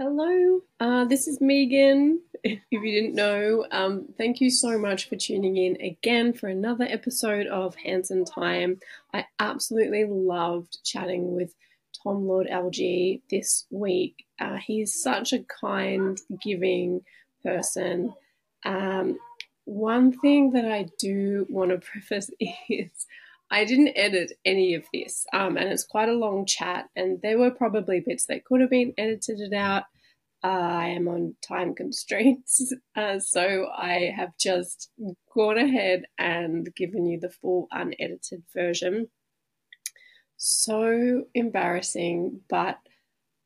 Hello, uh, this is Megan. If you didn't know, um, thank you so much for tuning in again for another episode of Hanson Time. I absolutely loved chatting with Tom Lord Alge this week. Uh, he's such a kind, giving person. Um, one thing that I do want to preface is I didn't edit any of this, um, and it's quite a long chat, and there were probably bits that could have been edited out. Uh, I am on time constraints, uh, so I have just gone ahead and given you the full unedited version. So embarrassing, but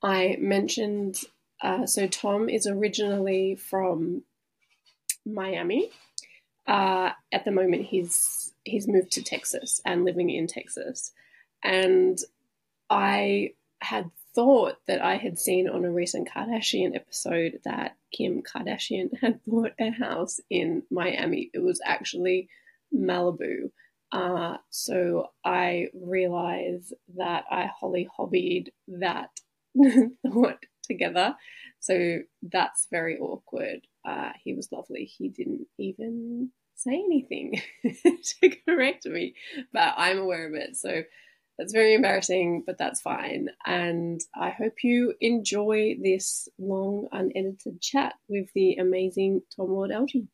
I mentioned uh, so Tom is originally from Miami. Uh, at the moment, he's he's moved to Texas and living in Texas. And I had thought that I had seen on a recent Kardashian episode that Kim Kardashian had bought a house in Miami. It was actually Malibu. Uh, so I realized that I holly hobbied that thought together. So that's very awkward. Uh, he was lovely. He didn't even say anything to correct me, but I'm aware of it. So that's very embarrassing, but that's fine. And I hope you enjoy this long, unedited chat with the amazing Tom Lord Alge.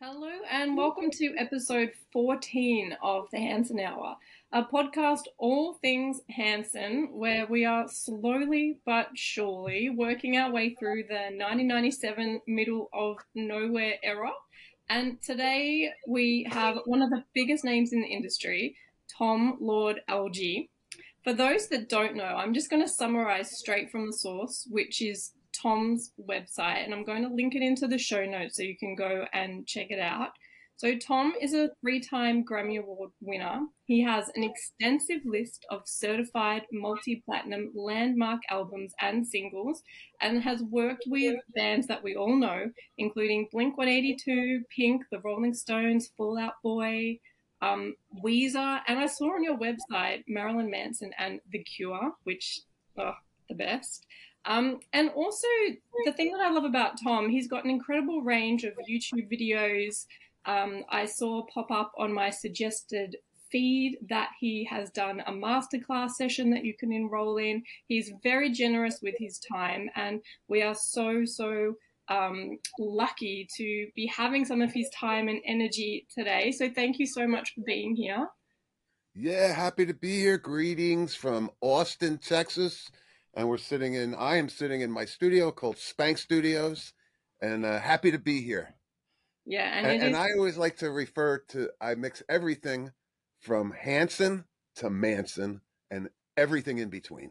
Hello, and welcome to episode 14 of the Hanson Hour a podcast all things Hanson, where we are slowly but surely working our way through the 1997 middle of nowhere era. And today we have one of the biggest names in the industry, Tom Lord Alge. For those that don't know, I'm just going to summarize straight from the source, which is Tom's website, and I'm going to link it into the show notes so you can go and check it out. So, Tom is a three time Grammy Award winner. He has an extensive list of certified multi platinum landmark albums and singles, and has worked with bands that we all know, including Blink 182, Pink, The Rolling Stones, Fall Out Boy, um, Weezer, and I saw on your website Marilyn Manson and The Cure, which are oh, the best. Um, and also, the thing that I love about Tom, he's got an incredible range of YouTube videos um, I saw pop up on my suggested feed that he has done a masterclass session that you can enroll in. He's very generous with his time, and we are so, so um, lucky to be having some of his time and energy today. So, thank you so much for being here. Yeah, happy to be here. Greetings from Austin, Texas. And we're sitting in, I am sitting in my studio called Spank Studios, and uh, happy to be here. Yeah, and, and, and I always like to refer to I mix everything from Hanson to Manson and everything in between.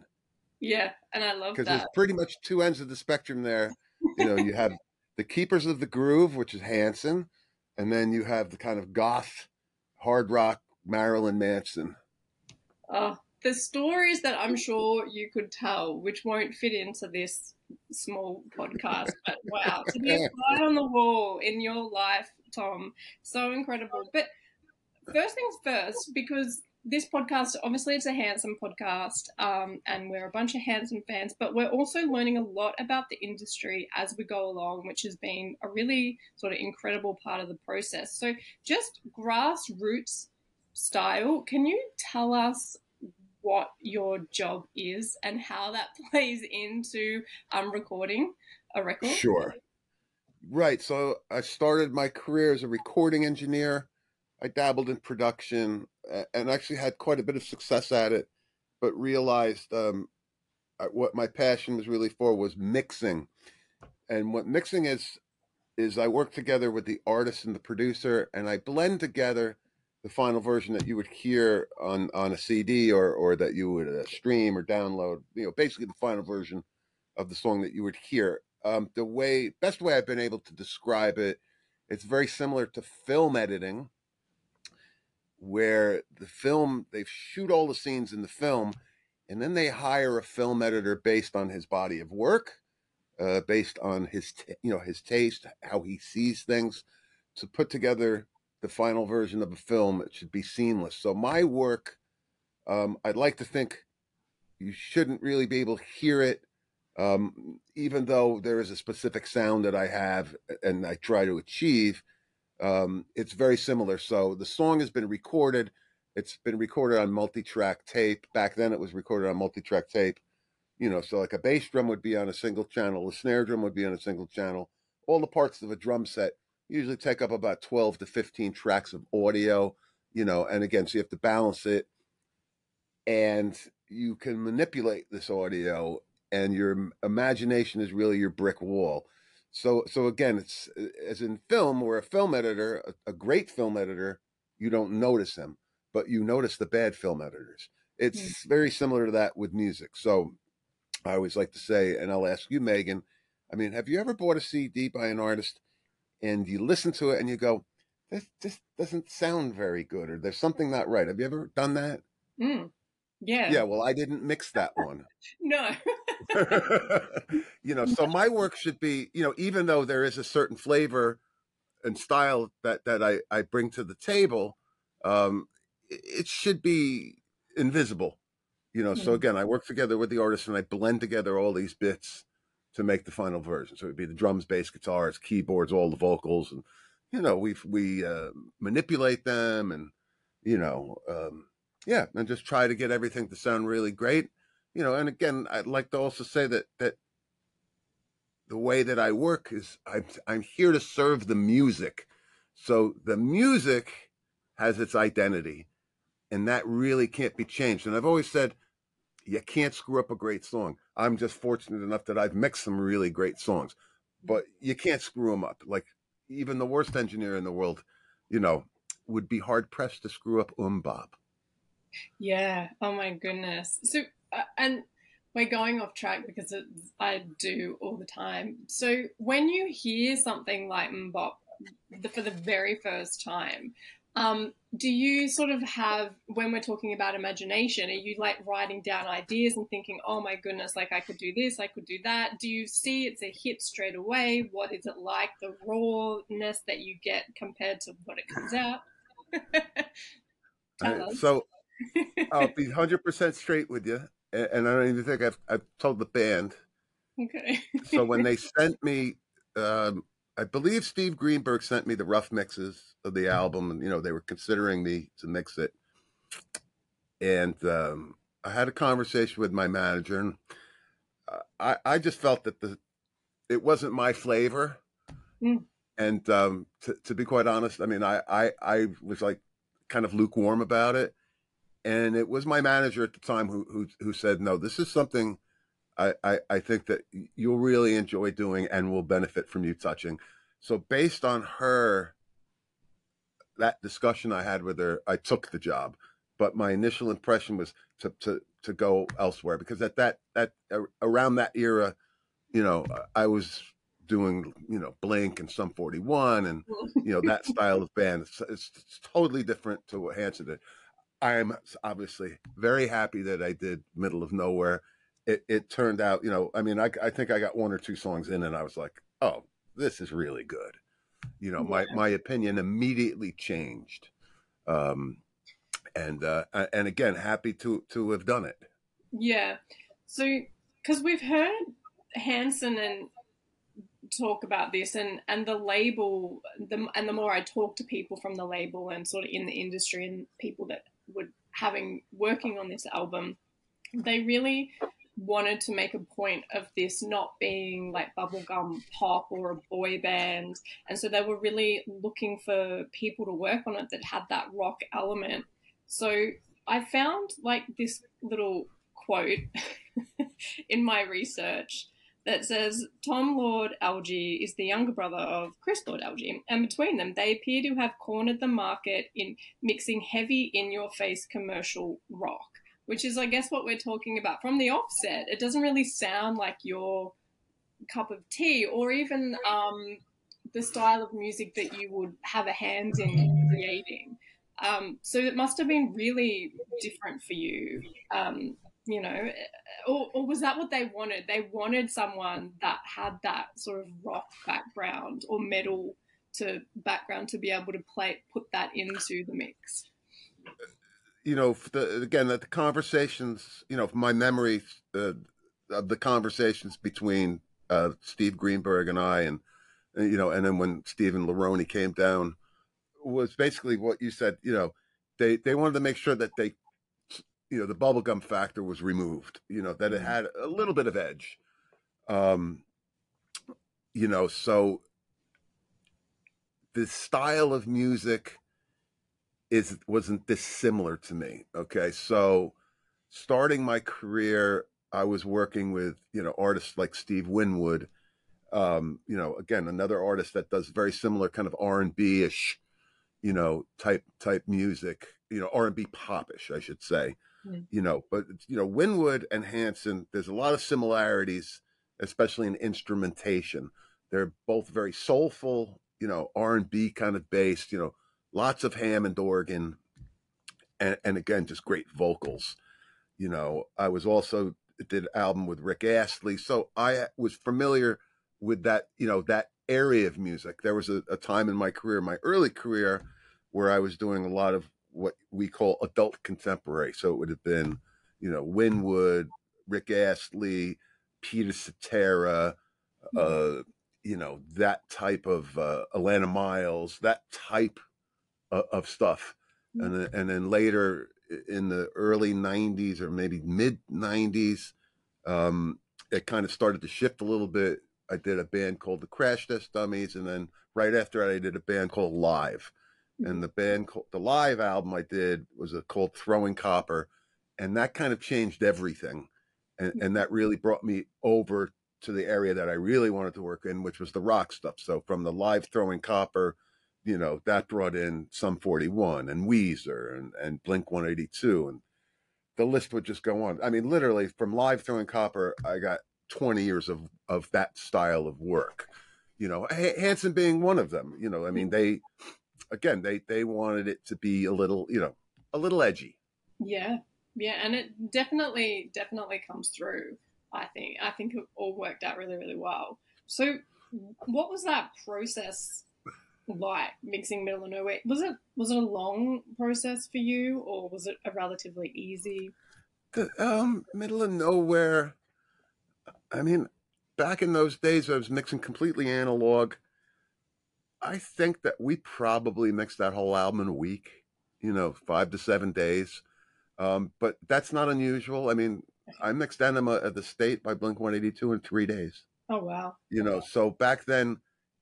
Yeah, and I love that. Because there's pretty much two ends of the spectrum there. You know, you have the Keepers of the Groove, which is Hanson, and then you have the kind of goth, hard rock Marilyn Manson. Oh, the stories that I'm sure you could tell, which won't fit into this small podcast, but wow, to be a fly on the wall in your life, Tom, so incredible. But first things first, because this podcast, obviously, it's a Hanson podcast, um, and we're a bunch of Hanson fans, but we're also learning a lot about the industry as we go along, which has been a really sort of incredible part of the process. So, just grassroots style, can you tell us what your job is and how that plays into um, recording a record? Sure. Right. So I started my career as a recording engineer. I dabbled in production and actually had quite a bit of success at it, but realized um, what my passion was really for was mixing. And what mixing is, is I work together with the artist and the producer, and I blend together the final version that you would hear on on a CD or or that you would uh, stream or download. You know, basically the final version of the song that you would hear. Um, the way best way I've been able to describe it, it's very similar to film editing, where the film they shoot all the scenes in the film, and then they hire a film editor based on his body of work, uh, based on his you know his taste, how he sees things, to put together the final version of a film, it should be seamless. So my work, um, I'd like to think you shouldn't really be able to hear it, um, even though there is a specific sound that I have and I try to achieve. Um, it's very similar. So the song has been recorded. It's been recorded on multi-track tape. Back then, it was recorded on multi-track tape. You know, so like a bass drum would be on a single channel, a snare drum would be on a single channel. All the parts of a drum set usually take up about 12 to 15 tracks of audio. You know, and again, so you have to balance it, and you can manipulate this audio, and your imagination is really your brick wall so so again it's as in film where a film editor a, a, great film editor you don't notice them but you notice the bad film editors it's mm. very similar to that with music so i always like to say and i'll ask you megan i mean have you ever bought a cd by an artist and you listen to it and you go this just doesn't sound very good or there's something not right have you ever done that mm. yeah yeah well i didn't mix that one no you know, so my work should be, you know, even though there is a certain flavor and style that that I I bring to the table, um, it should be invisible. You know, mm-hmm. so again, I work together with the artist and I blend together all these bits to make the final version. So it'd be the drums, bass, guitars, keyboards, all the vocals, and you know, we we uh, manipulate them and you know, um, yeah, and just try to get everything to sound really great you know, and again, I'd like to also say that that the way that I work is I'm I'm here to serve the music. So the music has its identity, and that really can't be changed. And I've always said you can't screw up a great song. I'm just fortunate enough that I've mixed some really great songs, but you can't screw them up. Like even the worst engineer in the world, you know, would be hard pressed to screw up MMMBop. Yeah. Oh my goodness. So uh, and we're going off track because I do all the time. So when you hear something like MMMBop for the very first time, um, do you sort of have when we're talking about imagination are you like writing down ideas and thinking oh my goodness like i could do this i could do that do you see it's a hit straight away what is it like the rawness that you get compared to what it comes out so i'll be 100% straight with you and I don't even think I've, I've told the band. Okay. so when they sent me, um, I believe Steve Greenberg sent me the rough mixes of the album, and you know they were considering me to mix it. And um, I had a conversation with my manager, and I I just felt that the it wasn't my flavor. Mm. And um, to, to be quite honest, I mean, I, I I was like kind of lukewarm about it and it was my manager at the time who who, who said, "No, this is something I, I, think that you'll really enjoy doing and will benefit from you touching." So based on her that discussion I had with her, I took the job. But my initial impression was to to to go elsewhere because at that that around that era, you know, I was doing you know Blink and Sum 41 and you know that style of band. It's, it's, it's totally different to what Hanson did. I'm obviously very happy that I did Middle of Nowhere. It, it turned out, you know, I mean, I, I think I got one or two songs in and I was like, oh, this is really good. You know, my, my opinion immediately changed. Um, and, uh, and again, happy to, to have done it. Yeah. So, cause we've heard Hanson and talk about this and and the label the and the more I talk to people from the label and sort of in the industry and people that were having working on this album, they really wanted to make a point of this not being like bubblegum pop or a boy band. And so they were really looking for people to work on it that had that rock element. So I found like this little quote in my research that says Tom Lord Alge is the younger brother of Chris Lord Alge, and between them, they appear to have cornered the market in mixing heavy, in your face commercial rock, which is, I guess, what we're talking about from the offset. It doesn't really sound like your cup of tea, or even um, the style of music that you would have a hand in creating. Um, so it must have been really different for you. Um, you know, or, or was that what they wanted? They wanted someone that had that sort of rock background or metal to background to be able to play put that into the mix. You know, the, again, that the conversations, you know, my memories uh, of the conversations between uh, Steve Greenberg and I, and, and you know, and then when Stephen Lironi came down, was basically what you said. You know, they they wanted to make sure that they, you know, the bubblegum factor was removed. You know, that it mm-hmm. had a little bit of edge. Um, you know, so the style of music is wasn't dissimilar to me. Okay, so starting my career, I was working with you know artists like Steve Winwood. Um, you know, again, another artist that does very similar kind of R and B ish, you know, type type music. You know, R and B popish, I should say. Mm. You know, but you know, Winwood and Hanson, there's a lot of similarities, especially in instrumentation. They're both very soulful, you know, R and B kind of based. You know, lots of Hammond organ, and, and again, just great vocals. You know, I was also did an album with Rick Astley, so I was familiar with that. You know, that area of music. There was a, a time in my career, my early career, where I was doing a lot of what we call adult contemporary. So it would have been, you know, Winwood, Rick Astley, Peter Cetera, mm-hmm. uh, you know, that type of uh, Alannah Myles, that type of, of stuff. Mm-hmm. And then, and then later in the early 90s or maybe mid 90s, um, it kind of started to shift a little bit. I did a band called the Crash Test Dummies, and then right after that, I did a band called Live. And mm-hmm. the band, called, the live album I did was a, called Throwing Copper, and that kind of changed everything, and and that really brought me over to the area that I really wanted to work in, which was the rock stuff. So from the live Throwing Copper you know, that brought in Sum 41 and Weezer and, and Blink 182. And the list would just go on. I mean, literally from live throwing copper, I got 20 years of, of that style of work, you know, Hanson being one of them, you know, I mean, they, again, they, they wanted it to be a little, you know, a little edgy. Yeah. Yeah. And it definitely, definitely comes through. I think, I think it all worked out really, really well. So what was that process like mixing middle of nowhere. Was it was it a long process for you, or was it a relatively easy? The um, middle of nowhere. I mean, back in those days, I was mixing completely analog. I think that we probably mixed that whole album in a week. You know, five to seven days. Um, but that's not unusual. I mean, I mixed Enema of the State by Blink 182 in three days. Oh wow! You know, so back then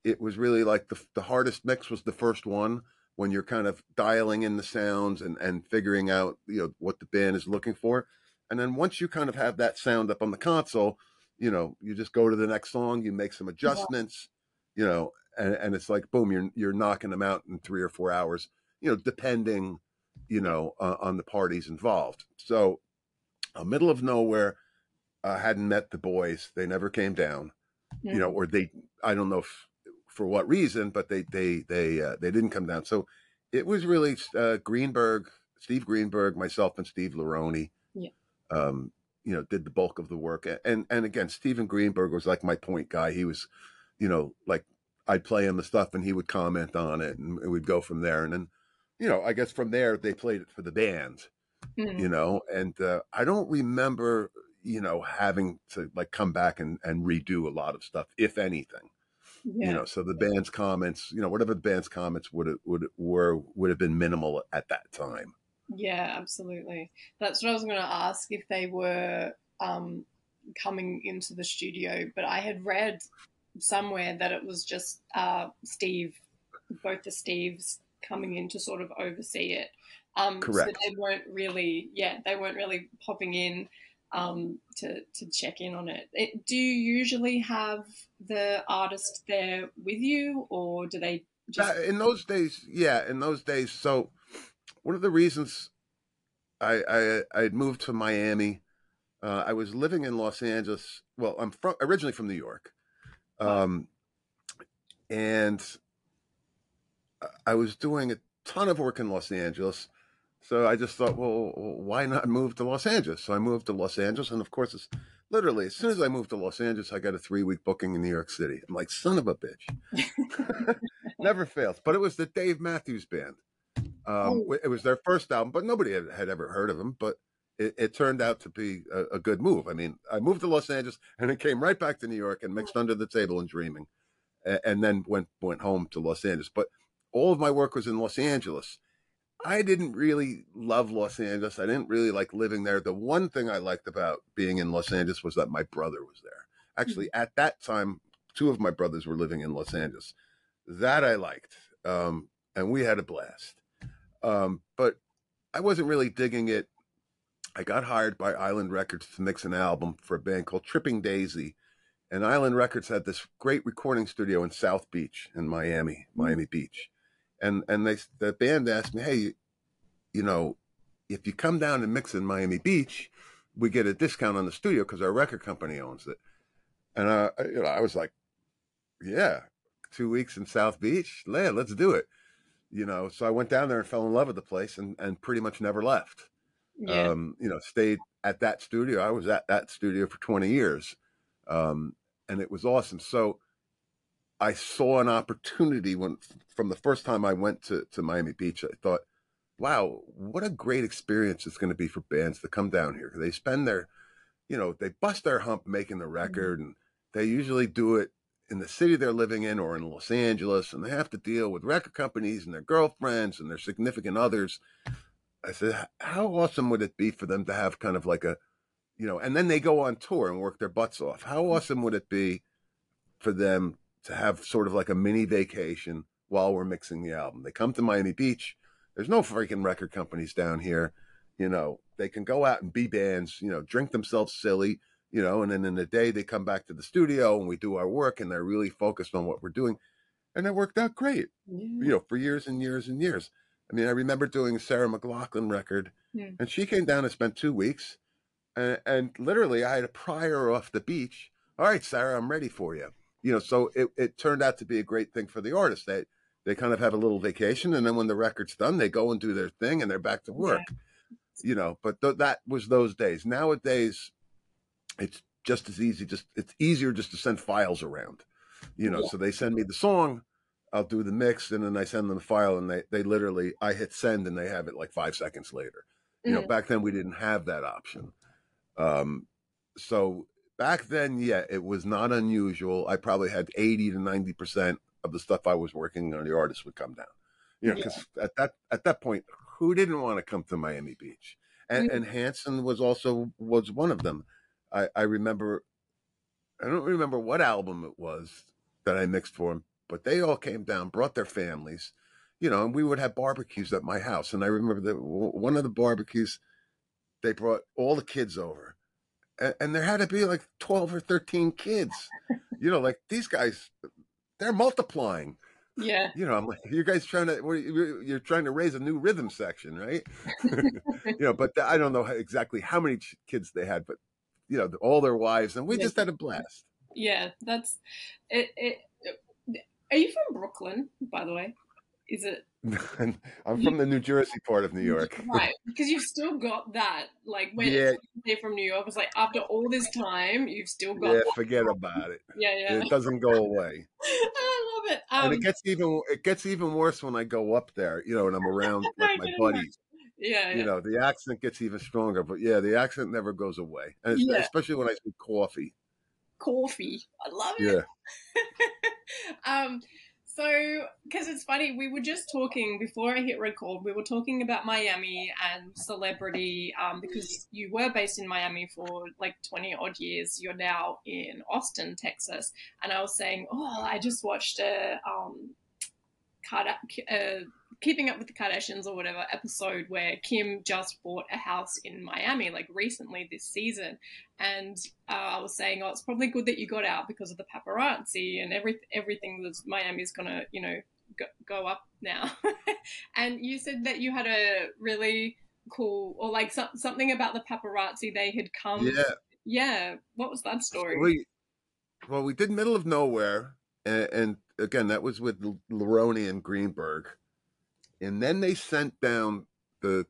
it was really like the, the hardest mix was the first one when you're kind of dialing in the sounds and, and figuring out you know what the band is looking for. And then once you kind of have that sound up on the console you know you just go to the next song you make some adjustments yeah. you know and, and it's like boom you're you're knocking them out in three or four hours you know depending you know uh, on the parties involved. So uh, middle of nowhere i hadn't met the boys. They never came down you know or they i don't know if for what reason, but they they they uh, they didn't come down. So it was really uh, Greenberg, Steve Greenberg, myself, and Steve Lironi. Yeah. Um, you know, did the bulk of the work, and and again, Stephen Greenberg was like my point guy. He was, you know, like I'd play him the stuff, and he would comment on it, and it would go from there. And then, you know, I guess from there they played it for the band. Mm-hmm. You know, and uh, I don't remember, you know, having to like come back and and redo a lot of stuff, if anything. Yeah. You know, so the band's comments, you know, whatever the band's comments would would were would have been minimal at that time. Yeah, absolutely. That's what I was going to ask if they were um, coming into the studio, but I had read somewhere that it was just uh, Steve, both the Steves coming in to sort of oversee it. Um, Correct. So they weren't really, yeah, they weren't really popping in um, to to check in on it. it. Do you usually have the artist there with you, or do they just uh, in those days? Yeah, in those days. So one of the reasons I I I moved to Miami. Uh, I was living in Los Angeles. Well, I'm from originally from New York, um, and I was doing a ton of work in Los Angeles. So I just thought, well, why not move to Los Angeles? So I moved to Los Angeles, and of course, it's literally as soon as I moved to Los Angeles, I got a three week booking in New York City. I'm like, son of a bitch, never fails. But it was the Dave Matthews Band. Um, oh. It was their first album, but nobody had, had ever heard of them. But it, it turned out to be a, a, good move. I mean, I moved to Los Angeles and it came right back to New York and mixed under the table and dreaming, and, and then went went home to Los Angeles. But all of my work was in Los Angeles. I didn't really love Los Angeles. I didn't really like living there. The one thing I liked about being in Los Angeles was that my brother was there. Actually, mm-hmm. at that time, two of my brothers were living in Los Angeles. That I liked, um, and we had a blast. Um, but I wasn't really digging it I got hired by Island Records to mix an album for a band called Tripping Daisy. And Island Records had this great recording studio in South Beach in Miami, mm. Miami Beach. And and they the band asked me, "Hey, you know, if you come down and mix in Miami Beach, we get a discount on the studio because our record company owns it." And uh, you know, I was like, "Yeah, two weeks in South Beach, yeah, let's do it." You know, so I went down there and fell in love with the place, and and pretty much never left. Yeah. Um, you know, stayed at that studio. I was at that studio for 20 years. Um, and it was awesome. So I saw an opportunity when from the first time I went to, to Miami Beach, I thought, wow, what a great experience it's going to be for bands to come down here. They spend their, you know, they bust their hump making the mm-hmm. record and they usually do it in the city they're living in or in Los Angeles and they have to deal with record companies and their girlfriends and their significant others I said, how awesome would it be for them to have kind of like a, you know, and then they go on tour and work their butts off. How mm. awesome would it be for them to have sort of like a mini vacation while we're mixing the album? They come to Miami Beach. There's no freaking record companies down here. You know, they can go out and be bands, you know, drink themselves silly, you know, and then in the day they come back to the studio and we do our work and they're really focused on what we're doing. And it worked out great, yeah. you know, for years and years and years. I mean, I remember doing a Sarah McLachlan record, yeah. and she came down and spent two weeks, and, and literally I had to pry her off the beach. All right, Sarah, I'm ready for you. You know, so it, it turned out to be a great thing for the artist. They they kind of have a little vacation, and then when the record's done, they go and do their thing, and they're back to work. Yeah. You know, but th- that was those days. Nowadays, it's just as easy. Just it's easier just to send files around. You know, yeah. so they send me the song I'll do the mix and then I send them the file and they, they literally, I hit send and they have it like five seconds later. You mm-hmm. know, back then we didn't have that option. Um, so back then, yeah, it was not unusual. I probably had 80 to 90% of the stuff I was working on, the artists would come down. You know, because yeah. at that, at that point, who didn't want to come to Miami Beach? And, mm-hmm. and Hanson was also, was one of them. I, I remember, I don't remember what album it was that I mixed for him, but they all came down, brought their families, you know, and we would have barbecues at my house. And I remember that one of the barbecues, they brought all the kids over, and, there had to be like twelve or thirteen kids. you know, like these guys, they're multiplying. Yeah. You know, I'm like, you guys trying to, you're trying to raise a new rhythm section, right? you know, but I don't know exactly how many kids they had, but, you know, all their wives, and we just had a blast. Yeah, that's it. it are you from Brooklyn, by the way? Is it? I'm from the New Jersey part of New York. Right, because you've still got that. Like when yeah. they're from New York, it's like after all this time, you've still got. Yeah, that. forget about it. Yeah, yeah. It doesn't go away. I love it. Um, and it um gets even it gets even worse when I go up there. You know, and I'm around like my buddies. Yeah, yeah, You know, the accent gets even stronger, but yeah, the accent never goes away, and yeah. especially when I speak coffee. Coffee, I love it. Yeah. um so, because it's funny, we were just talking before I hit record, we were talking about Miami and celebrity um, because you were based in Miami for like 20 odd years. You're now in Austin, Texas. And I was saying, oh, I just watched a um, uh, Keeping Up with the Kardashians or whatever episode where Kim just bought a house in Miami, like recently this season. And uh, I was saying, oh, it's probably good that you got out because of the paparazzi and every, everything that's Miami's going to, you know, go, go up now. and you said that you had a really cool, or like so, something about the paparazzi, they had come. Yeah. Yeah. What was that story? We, well, we did Middle of Nowhere. And, and again, that was with Leone and Greenberg and then they sent down the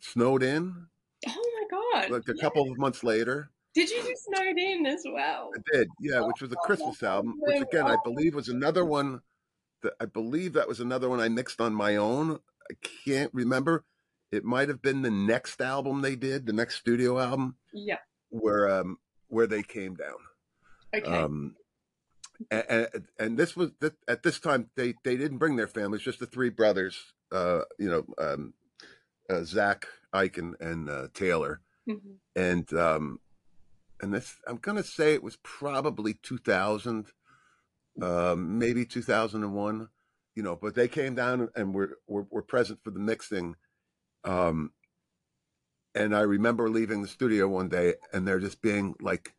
snowed in. Oh my god! Like a couple of months later. Did you do snowed in as well? I did, yeah, which was a Christmas album, which again I believe was another one. That I believe that was another one I mixed on my own, I can't remember. It might have been the next album they did, the next studio album. Yeah. Where um where they came down. Okay. Um, and, and, and this was at this time they they didn't bring their families, just the three brothers. Uh, you know, um, uh, Zach, Ike, and, and uh, Taylor, Mhm. and um, and this I'm gonna say it was probably 2000, um, maybe 2001. You know, but they came down and were were, were present for the mixing. Um, and I remember leaving the studio one day and there just being like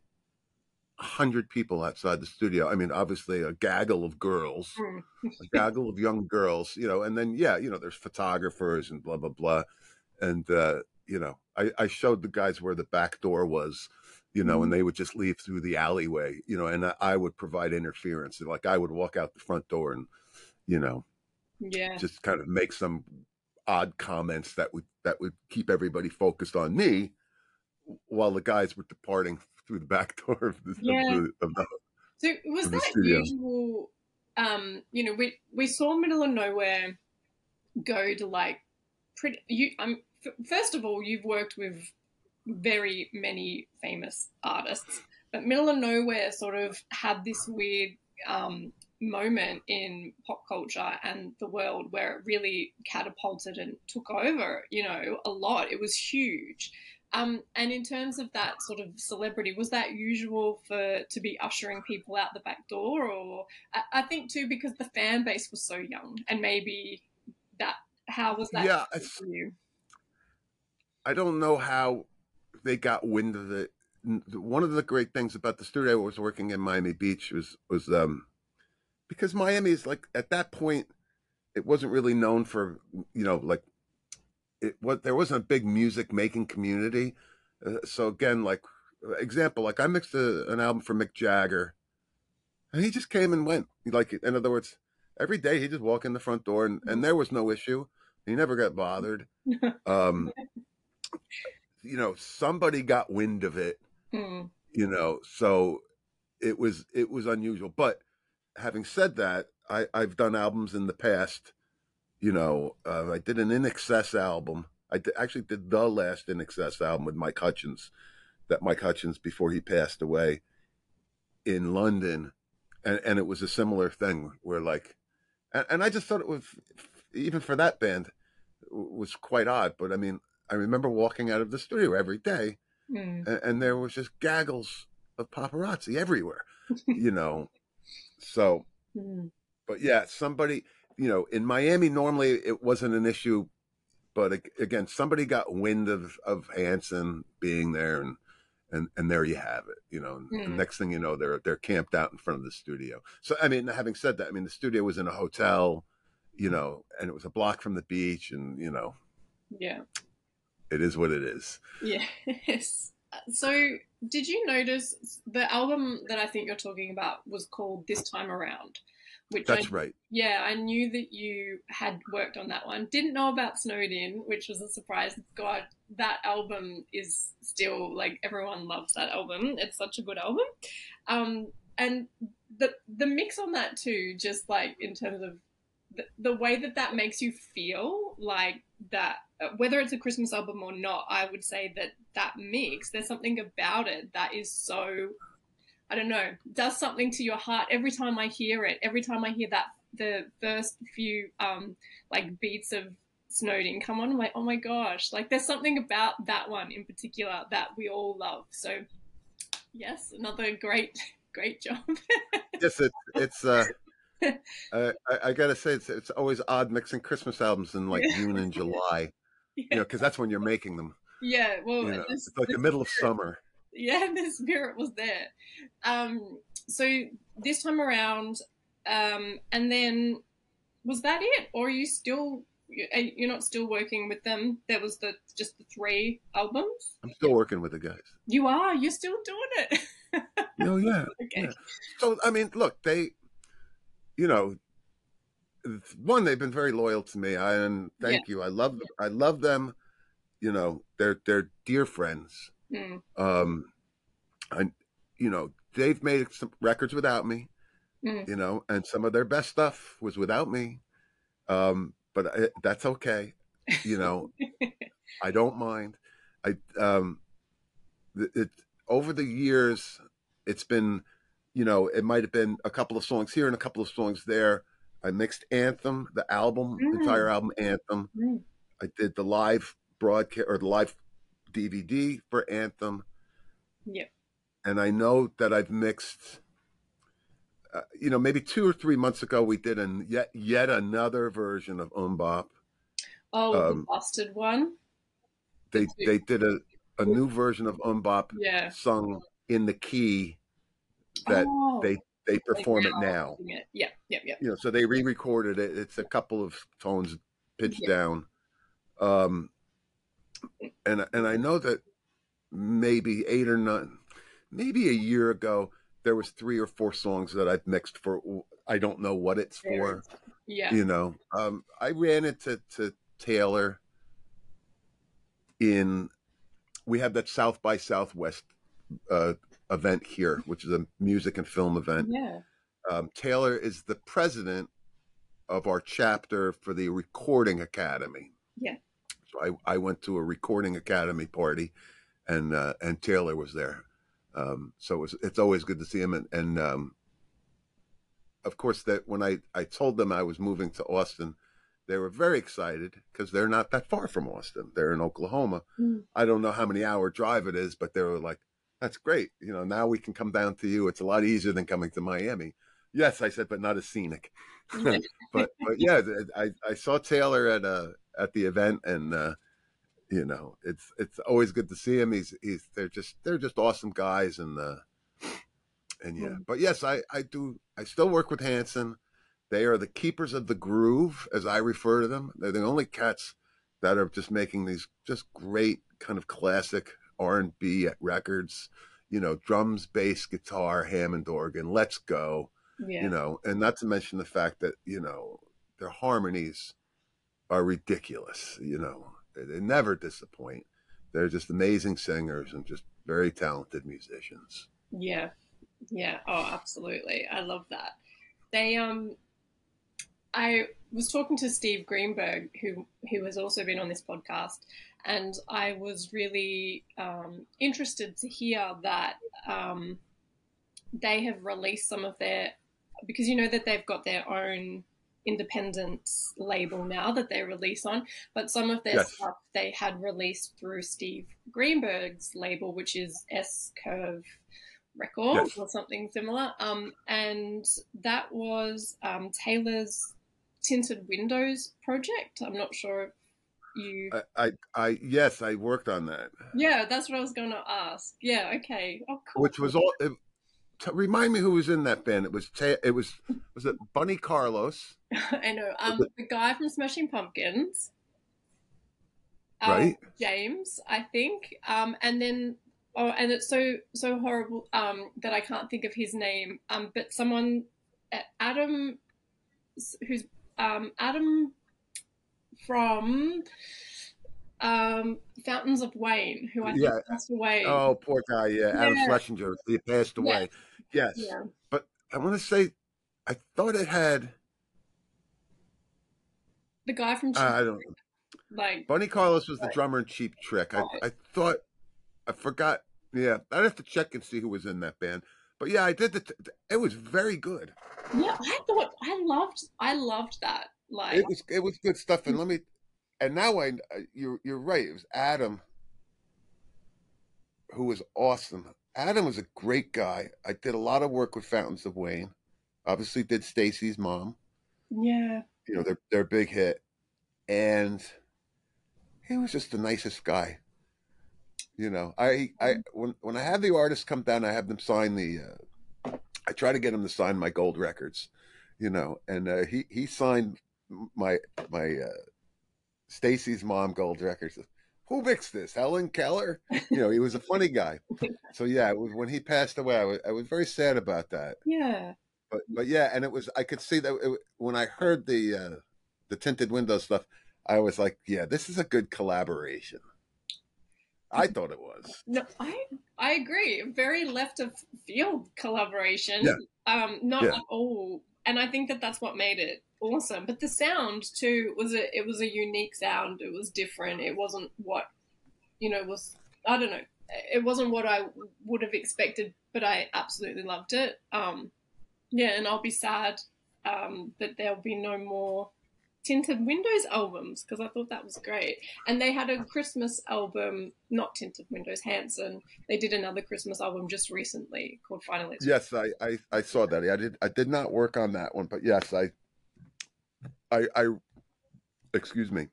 hundred people outside the studio. I mean, obviously a gaggle of girls, Mm. a gaggle of young girls, you know, and then yeah, you know, there's photographers and blah blah blah, and uh, you know, I, I showed the guys where the back door was, you know, and they would just leave through the alleyway, you know, and I, I would provide interference, like I would walk out the front door and, you know, Yeah. just kind of make some odd comments that would that would keep everybody focused on me while the guys were departing through the back door of the, Yeah. of the, of the So was that usual? Um, you know, we we saw Middle of Nowhere go to like pretty. You, um, f- first of all, you've worked with very many famous artists, but Middle of Nowhere sort of had this weird um, moment in pop culture and the world where it really catapulted and took over. You know, a lot. It was huge. Um, and in terms of that sort of celebrity, was that usual for to be ushering people out the back door, or I, I think too because the fan base was so young, and maybe that how was that Yeah, for you? I don't know how they got wind of it. One of the great things about the studio I was working in Miami Beach was was um because Miami is like at that point it wasn't really known for you know like it what there wasn't a big music making community. Uh, so again, like example, like I mixed a, an album for Mick Jagger, and he just came and went. Like in other words, every day he just walk in the front door, and, and there was no issue. He never got bothered. Um, you know, somebody got wind of it. Hmm. You know, so it was it was unusual. But having said that, I I've done albums in the past. You know, uh, I did an INXS album. I actually did the last INXS album with Mike Hutchence. That Mike Hutchence before he passed away in London, and and it was a similar thing where like, and, and I just thought it was even for that band was quite odd. But I mean, I remember walking out of the studio every day, Hmm. and, and there was just gaggles of paparazzi everywhere, you know. So, Hmm. but yeah, somebody, you know, in Miami normally it wasn't an issue, but again, somebody got wind of of Hanson being there, and and and there you have it, you know. Hmm. next thing you know, they're they're camped out in front of the studio. So, I mean, having said that, I mean the studio was in a hotel, you know, and it was a block from the beach, and you know, Yeah. it is what it is. Yes. So, did you notice the album that I think you're talking about was called This Time Around? Which I That's right. Yeah, I knew that you had worked on that one. Didn't know about Snowed In, which was a surprise. God, that album is still like everyone loves that album. It's such a good album. Um, and the the mix on that too, just like in terms of the, the way that that makes you feel, like that uh, whether it's a Christmas album or not, I would say that that mix, there's something about it that is so I don't know, does something to your heart every time I hear it. Every time I hear that the first few um like beats of Snowed In come on, I'm like, oh my gosh, like there's something about that one in particular that we all love. So yes, another great great job. yes, it, it's. Uh, uh, I, I gotta say, it's it's always odd mixing Christmas albums in like Yeah. June and July, you know, because that's when you're making them. yeah, well, You know, this- it's like the middle of summer. Yeah, the spirit was there. Um, so this time around, um, and then was that it, or are you still? You're not still working with them. There was the just the three albums. I'm still working with the guys. You are. You're still doing it. Oh yeah. okay. Yeah. So I mean, look, they, you know, one they've been very loyal to me. I and thank you. I love I love them. You know, they're they're dear friends. Mm, Um, I, you know, they've made some records without me. mm, you know, and some of their best stuff was without me. Um, but I, that's okay. You know, I don't mind. I um, it, it over the years, it's been, you know, it might have been a couple of songs here and a couple of songs there. I mixed Anthem, the album, Mm. entire album Anthem. Mm. I did the live broadcast or the live DVD for Anthem. Yeah. And I know that I've mixed, uh, you know, maybe two or three months ago we did an yet yet another version of MMMBop. Oh, the Um, busted one. They they did a, a new version of MMMBop Yeah. sung in the key that oh, they they like perform it now. it. Yeah, yeah, yeah. You know, so they re-recorded it. It's a couple of tones pitched Yeah. down. Um, and and I know that maybe eight or nine, maybe a year ago, there was three or four songs that I've mixed for. I don't know what it's for. Yeah. You know, um, I ran into to Taylor in. We have that South by Southwest uh, event here, which is a music and film event. Yeah. Um, Taylor is the president of our chapter for the Recording Academy. Yeah. So I, I went to a Recording Academy party, and uh, and Taylor was there. Um, so it was, it's always good to see him. And, and um, of course, that when I, I told them I was moving to Austin, they were very excited because they're not that far from Austin. They're in Oklahoma. Mm. I don't know how many hour drive it is, but they were like, "That's great. You know, now we can come down to you. It's a lot easier than coming to Miami." Yes, I said, but not as scenic. But but yeah, I I saw Taylor at uh at the event, and uh, you know, it's it's always good to see him. He's he's they're just they're just awesome guys, and uh, and yeah. Mm. But yes, I I do I still work with Hanson. They are the keepers of the groove, as I refer to them. They're the only cats that are just making these just great kind of classic R and B records. You know, drums, bass, guitar, Hammond organ. Let's go Yeah. you know, and not to mention the fact that you know their harmonies are ridiculous. You know, they, they never disappoint. They're just amazing singers and just very talented musicians. Yeah. Yeah. Oh, absolutely. I love that. They um I was talking to Steve Greenberg who who has also been on this podcast and I was really um interested to hear that um they have released some of their because you know that they've got their own independent label now that they release on but some of their Yes. stuff they had released through Steve Greenberg's label which is S Curve Records Yes. or something similar um and that was um Taylor's tinted windows project I'm not sure if you I, I, I yes, I worked on that, yeah that's what I was going to ask yeah okay oh cool which was all. It, t- remind me who was in that band. It was Ta- it was was it Bunny Carlos, I know. Um, it- the guy from Smashing Pumpkins, um, Right. James, I think. Um, and then, oh, and it's so so horrible um, that I can't think of his name. Um, but someone, Adam, who's um, Adam from um, Fountains of Wayne, who I think Yeah. passed away. Oh, poor guy. Yeah, Adam Yeah. Schlesinger. He passed away. Yes, yeah, but I want to say, I thought it had. the guy from uh, I don't. like Bunny Carlos was the drummer in Cheap Trick. I. I thought, I forgot. Yeah, I'd have to check and see who was in that band. But yeah, I did the. T- it was very good. yeah. I thought I loved I loved that. Like It was it was good stuff. And let me, and now I uh, you're you're right. It was Adam, who was awesome. Adam was a great guy. I did a lot of work with Fountains of Wayne. Obviously, did Stacy's mom. yeah. You know their their big hit, and he was just the nicest guy. You know, I I when when I have the artists come down, I have them sign the. Uh, I try to get him to sign my gold records, you know, and uh, he he signed my my uh, Stacy's mom gold records. Who mixed this? Helen Keller. You know, he was a funny guy. So yeah, it was, when he passed away, I was, I was very sad about that. Yeah. But but yeah, and it was I could see that it, when I heard the uh, the tinted window stuff, I was like, yeah, this is a good collaboration. I thought it was. No, I I agree. Very left of field collaboration. Yeah. Um, not Yeah. at all and I think that that's what made it awesome. But the sound too was a it was a unique sound. It was different. It wasn't what you know was I don't know. It wasn't what I would have expected, but I absolutely loved it. Um, yeah, and I'll be sad um, that there'll be no more Tinted Windows albums because I thought that was great. And they had a Christmas album, not Tinted Windows, Hanson. They did another Christmas album just recently called Finally. Yes, I, I, I saw that. I did I did not work on that one, but yes, I I I excuse me.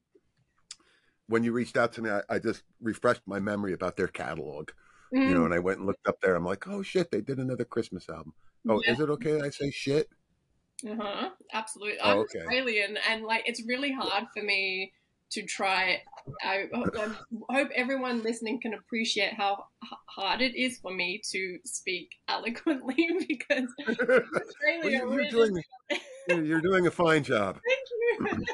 When you reached out to me, I, I just refreshed my memory about their catalog. Mm. You know, mm. and I went and looked up there. I'm like, oh shit, they did another Christmas album. Oh, yeah. is it okay that I say shit? Uh huh. Absolutely. Oh, I'm okay. Australian, and like it's really hard for me to try. I, I hope everyone listening can appreciate how hard it is for me to speak eloquently because Australia. well, you're, doing, you're doing a fine job. Thank you.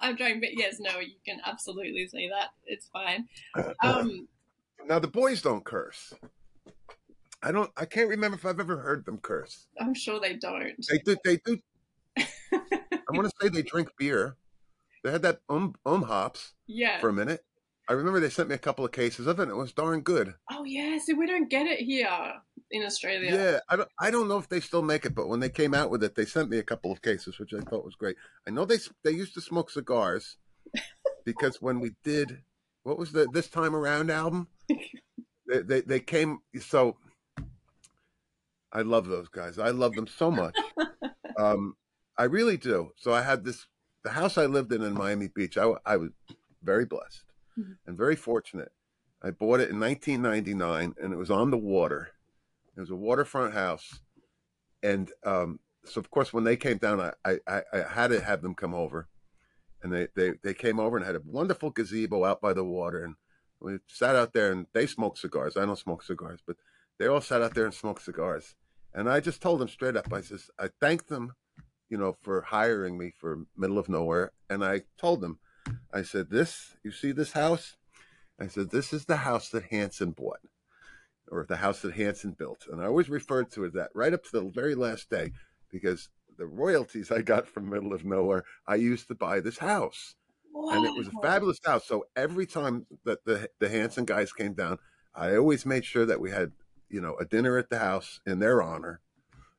I'm trying, but yes, no, you can absolutely say that. It's fine. Um, now the boys don't curse. I don't. I can't remember if I've ever heard them curse. I'm sure they don't. They do. They do. I want to say they drink beer. They had that um um hops. Yeah. For a minute, I remember they sent me a couple of cases of it. and It was darn good. Oh yeah, see, we don't get it here in Australia. Yeah, I don't. I don't know if they still make it, but when they came out with it, they sent me a couple of cases, which I thought was great. I know they they used to smoke cigars because when we did what was the this time around album, they, they they came so I love those guys. I love them so much. um, I really do. So I had this, the house I lived in in Miami Beach. I, I was very blessed mm-hmm. and very fortunate. I bought it in 1999 and it was on the water. It was a waterfront house. And um, so, of course, when they came down, I, I, I had to have them come over. And they, they, they came over and had a wonderful gazebo out by the water. And we sat out there and they smoked cigars. I don't smoke cigars, but they all sat out there and smoked cigars. And I just told them straight up, I says, I thanked them, you know, for hiring me for middle of nowhere. And I told them, I said, this, you see this house? I said, this is the house that Hanson bought or the house that Hanson built. And I always referred to it that right up to the very last day because the royalties I got from middle of nowhere, I used to buy this house. Wow. And it was a fabulous house. So every time that the, the Hanson guys came down, I always made sure that we had you know, a dinner at the house in their honor,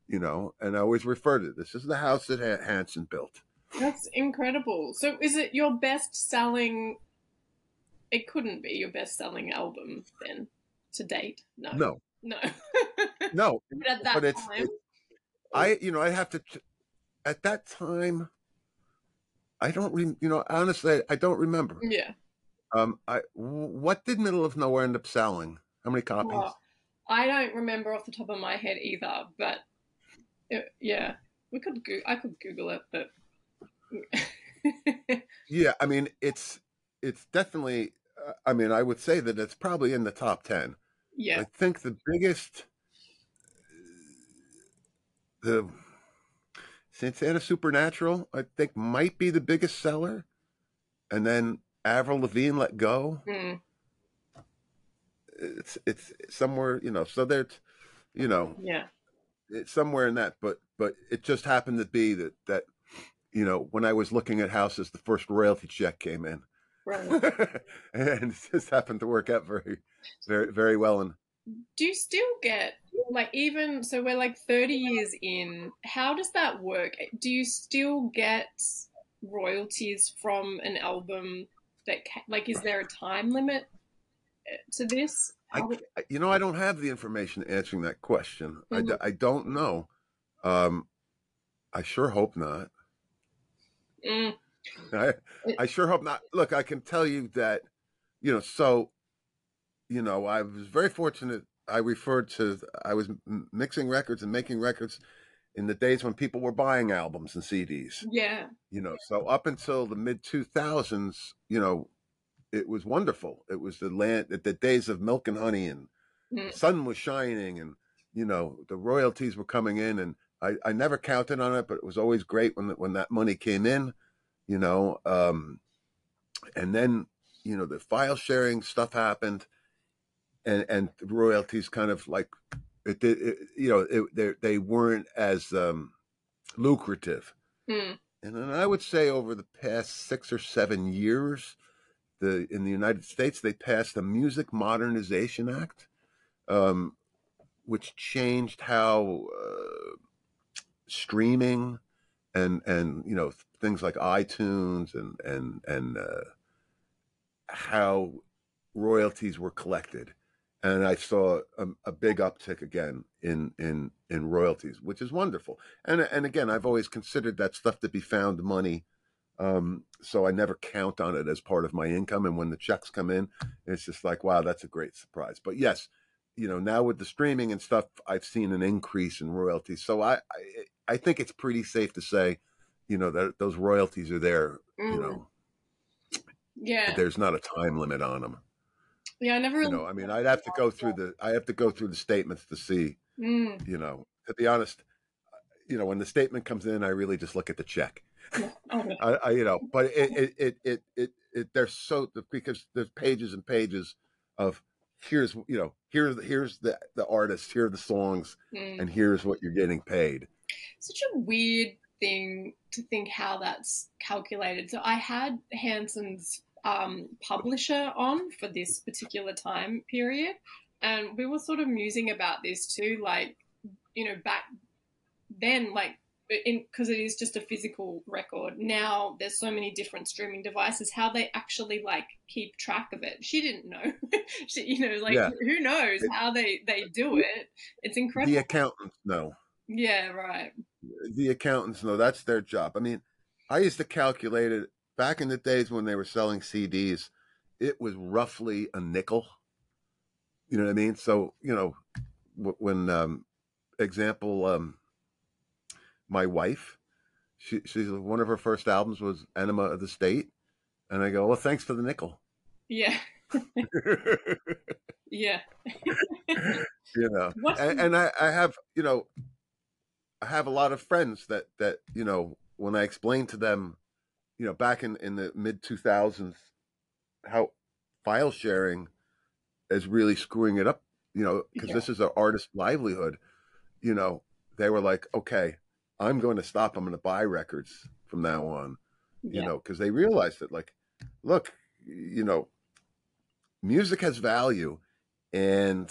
you know, and I always refer to this is the house that Hanson built. That's incredible. So is it your best selling? It couldn't be your best selling album then to date. No. No. No. no. But at that but it's, time. It's, I, you know, I have to, at that time, I don't, re, you know, honestly, I don't remember. Yeah. Um, I, what did Middle of Nowhere end up selling? How many copies? Well, I don't remember off the top of my head either, but it, yeah, we could. Go- I could Google it, but yeah, I mean, it's it's definitely. Uh, I mean, I would say that it's probably in the top ten. Yeah, I think the biggest, the Santana Supernatural, I think might be the biggest seller, and then Avril Lavigne Let Go. Mm it's it's somewhere you know so there's you know yeah. it's somewhere in that but but it just happened to be that that you know when i was looking at houses the first royalty check came in. Right. And it just happened to work out very very very well and do you still get like even so we're like 30 years in how does that work? Do you still get royalties from an album that like is there a time limit to this? I, you know, I don't have the information answering that question. Mm-hmm. I, I don't know. Um, I sure hope not. Mm. I, I sure hope not. Look, I can tell you that, you know, so, you know, I was very fortunate. I referred to, I was mixing records and making records in the days when people were buying albums and CDs. Yeah. You know, so up until the mid 2000s, you know, it was wonderful. It was the land, the days of milk and honey, and mm. the sun was shining, and you know the royalties were coming in, and I, I never counted on it, but it was always great when when that money came in, you know. Um, and then you know the file sharing stuff happened, and and the royalties kind of like it did, it, you know, it, they they weren't as um, lucrative. Mm. And then I would say over the past six or seven years, the in the United States they passed the Music Modernization Act, um, which changed how uh, streaming and and you know things like iTunes and and and uh, how royalties were collected, and I saw a, a, big uptick again in in in royalties, which is wonderful. And and again, I've always considered that stuff to be found money, um, so I never count on it as part of my income. And when the checks come in, it's just like, wow, that's a great surprise. But yes, you know, now with the streaming and stuff, I've seen an increase in royalties. So I I, I think it's pretty safe to say, you know, that those royalties are there. Mm. You know, yeah, there's not a time limit on them. Yeah, I never. Really you know, I mean, I'd have to go through the I have to go through the statements to see. Mm. You know, to be honest, you know, when the statement comes in, I really just look at the check. Okay. I, I, you know, but it it it it it, it there's so because there's pages and pages of here's you know here's here's the the artist here are the songs mm. and here's what you're getting paid such a weird thing to think how that's calculated so i had hanson's um, publisher on for this particular time period. And we were sort of musing about this too, like, you know, back then, like, because it is just a physical record. Now there's so many different streaming devices. How they actually like keep track of it, she didn't know. she, you know, like yeah. who knows how they they do it? It's incredible. The accountants know. Yeah, right. The accountants know that's their job. I mean, I used to calculate it back in the days when they were selling CDs, it was roughly a nickel. You know what I mean? So, you know, when, um, example, um, my wife, she, she's one of her first albums was Enema of the State. And I go, well, thanks for the nickel. Yeah. yeah. you know, and, and I, I have, you know, I have a lot of friends that, that, you know, when I explain to them you know, back in, in the mid 2000s, how file sharing is really screwing it up, you know, because yeah. this is an artist livelihood. You know, they were like, okay, I'm going to stop. I'm going to buy records from now on, you yeah. know, because they realized that, like, look, you know, music has value and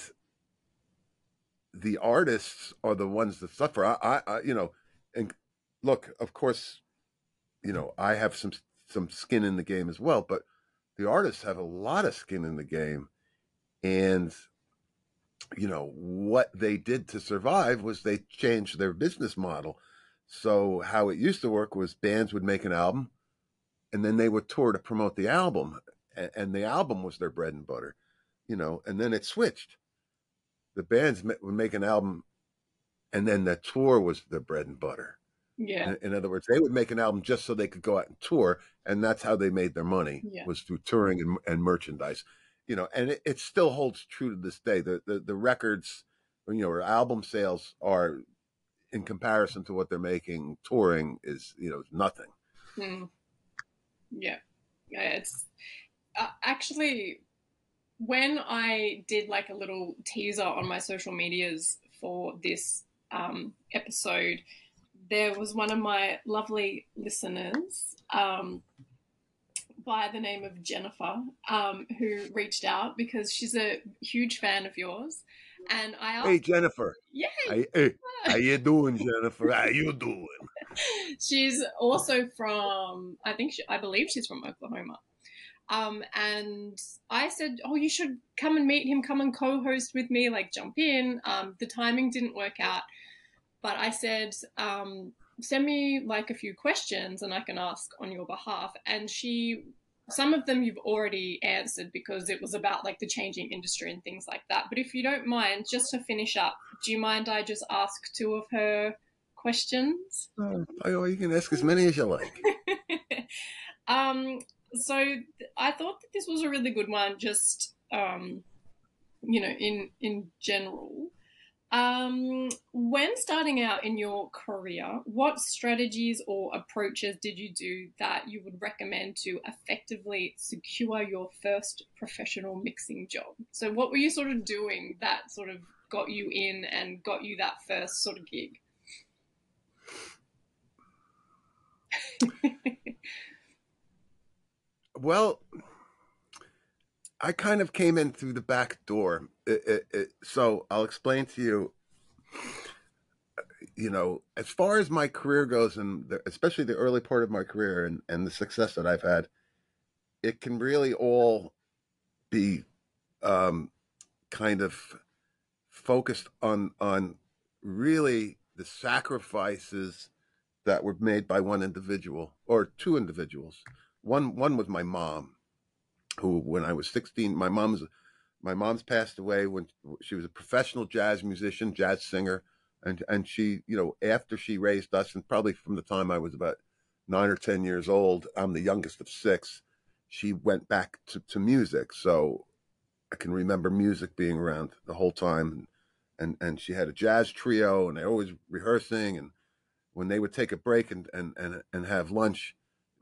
the artists are the ones that suffer. I, I, I you know, and look, of course, you know, I have some some skin in the game as well, but the artists have a lot of skin in the game, and you know what they did to survive was they changed their business model. So how it used to work was bands would make an album, and then they would tour to promote the album, and, the album was their bread and butter, you know. And then it switched. The bands would make an album, and then the tour was the bread and butter yeah. In, in, other words, they would make an album just so they could go out and tour, and that's how they made their money yeah. was through touring and, and merchandise. You know, and it, it, still holds true to this day. The, the the records, you know, or album sales are, in comparison to what they're making touring, is you know nothing. Mm. Yeah, yeah. It's uh, actually when I did like a little teaser on my social medias for this um, episode there was one of my lovely listeners um, by the name of Jennifer um, who reached out because she's a huge fan of yours. And I asked, Hey Jennifer. Yeah. Hey, hey, how you doing, Jennifer? How you doing? she's also from I think she, I believe she's from Oklahoma. Um, and I said, "Oh, you should come and meet him. Come and co-host with me. Like, jump in." Um, the timing didn't work out, but I said, um, send me like a few questions and I can ask on your behalf. And she, some of them you've already answered because it was about like the changing industry and things like that. But if you don't mind, just to finish up, do you mind I just ask two of her questions? Oh, you can ask as many as you like. um, so I thought that this was a really good one, just um, you know, in in general. Um, when starting out in your career, what strategies or approaches did you do that you would recommend to effectively secure your first professional mixing job? So, what were you sort of doing that sort of got you in and got you that first sort of gig? well, I kind of came in through the back door. It, it, it, so I'll explain to you. You know, as far as my career goes, and the, especially the early part of my career and, and the success that I've had, it can really all be um, kind of focused on on really the sacrifices that were made by one individual or two individuals. One one was my mom, who when I was 16, my mom's my mom's passed away when she was a professional jazz musician, jazz singer, and and she, you know, after she raised us, and probably from the time I was about nine or ten years old, I'm the youngest of six. She went back to, to music, so I can remember music being around the whole time, and and she had a jazz trio, and they're always rehearsing, and when they would take a break and and and, and have lunch,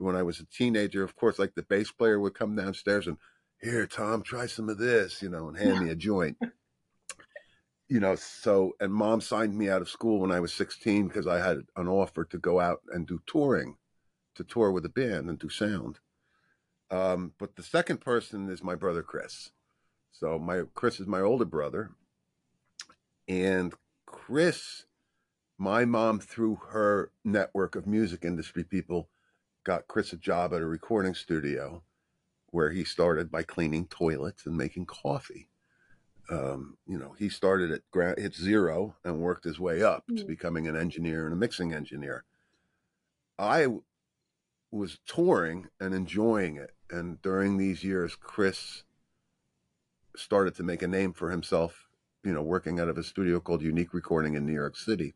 when I was a teenager, of course, like the bass player would come downstairs and here, Tom, try some of this, you know, and hand me a joint. you know, so and mom signed me out of school when I was 16 because I had an offer to go out and do touring, to tour with a band and do sound. Um, but the second person is my brother Chris. So my Chris is my older brother, and Chris, my mom through her network of music industry people got Chris a job at a recording studio where he started by cleaning toilets and making coffee. Um, you know, he started at ground, at zero and worked his way up to becoming an engineer and a mixing engineer. I was touring and enjoying it. And during these years, Chris started to make a name for himself, you know, working out of a studio called Unique Recording in New York City.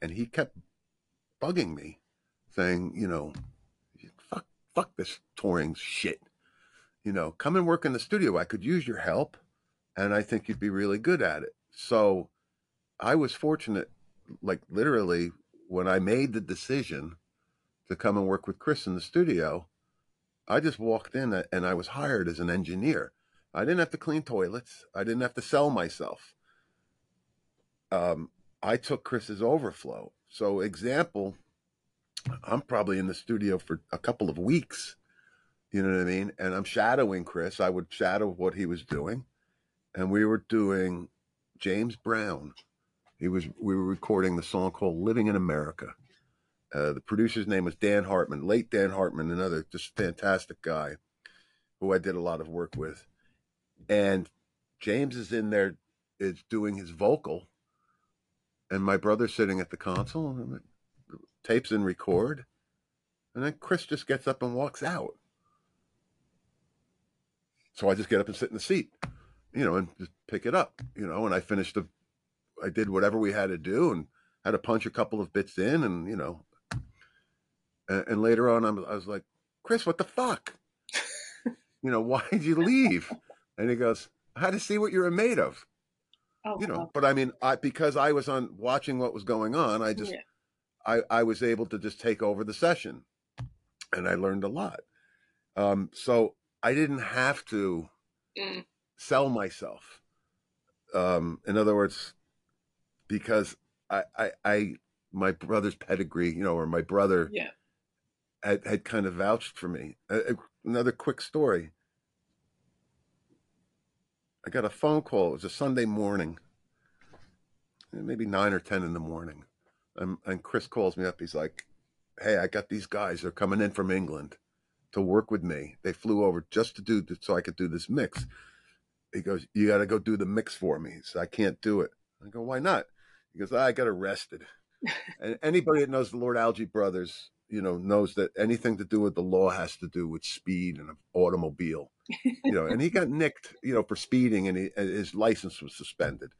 And he kept bugging me saying, you know, fuck, fuck this touring shit. You know, come and work in the studio. I could use your help, and I think you'd be really good at it. So, I was fortunate, like literally, when I made the decision to come and work with Chris in the studio. I just walked in and I was hired as an engineer. I didn't have to clean toilets. I didn't have to sell myself. Um, I took Chris's overflow. So, example, I'm probably in the studio for a couple of weeks. You know what I mean? And I'm shadowing Chris. I would shadow what he was doing. And we were doing James Brown. He was we were recording the song called Living in America. Uh, the producer's name was Dan Hartman, late Dan Hartman, another just fantastic guy who I did a lot of work with. And James is in there, is doing his vocal, and my brother's sitting at the console. Tapes and record. And then Chris just gets up and walks out. So I just get up and sit in the seat, you know, and just pick it up, you know, and I finished the, I did whatever we had to do and had to punch a couple of bits in and, you know, and, and later on I'm, I was like, Chris, what the fuck? you know, why did you leave? And he goes, I had to see what you're made of. Oh, you know, but I mean, I, because I was on watching what was going on, I just, yeah. I, I was able to just take over the session and I learned a lot. Um, so I didn't have to mm. sell myself. Um, in other words, because I, I, I, my brother's pedigree, you know, or my brother yeah. had, had kind of vouched for me. Uh, another quick story. I got a phone call. It was a Sunday morning, maybe nine or 10 in the morning. And, and Chris calls me up. He's like, "Hey, I got these guys. They're coming in from England to work with me. They flew over just to do so I could do this mix." He goes, "You got to go do the mix for me." So I can't do it. I go, "Why not?" He goes, "I got arrested." and anybody that knows the Lord Alge brothers, you know, knows that anything to do with the law has to do with speed and an automobile. you know, and he got nicked, you know, for speeding, and, he, and his license was suspended.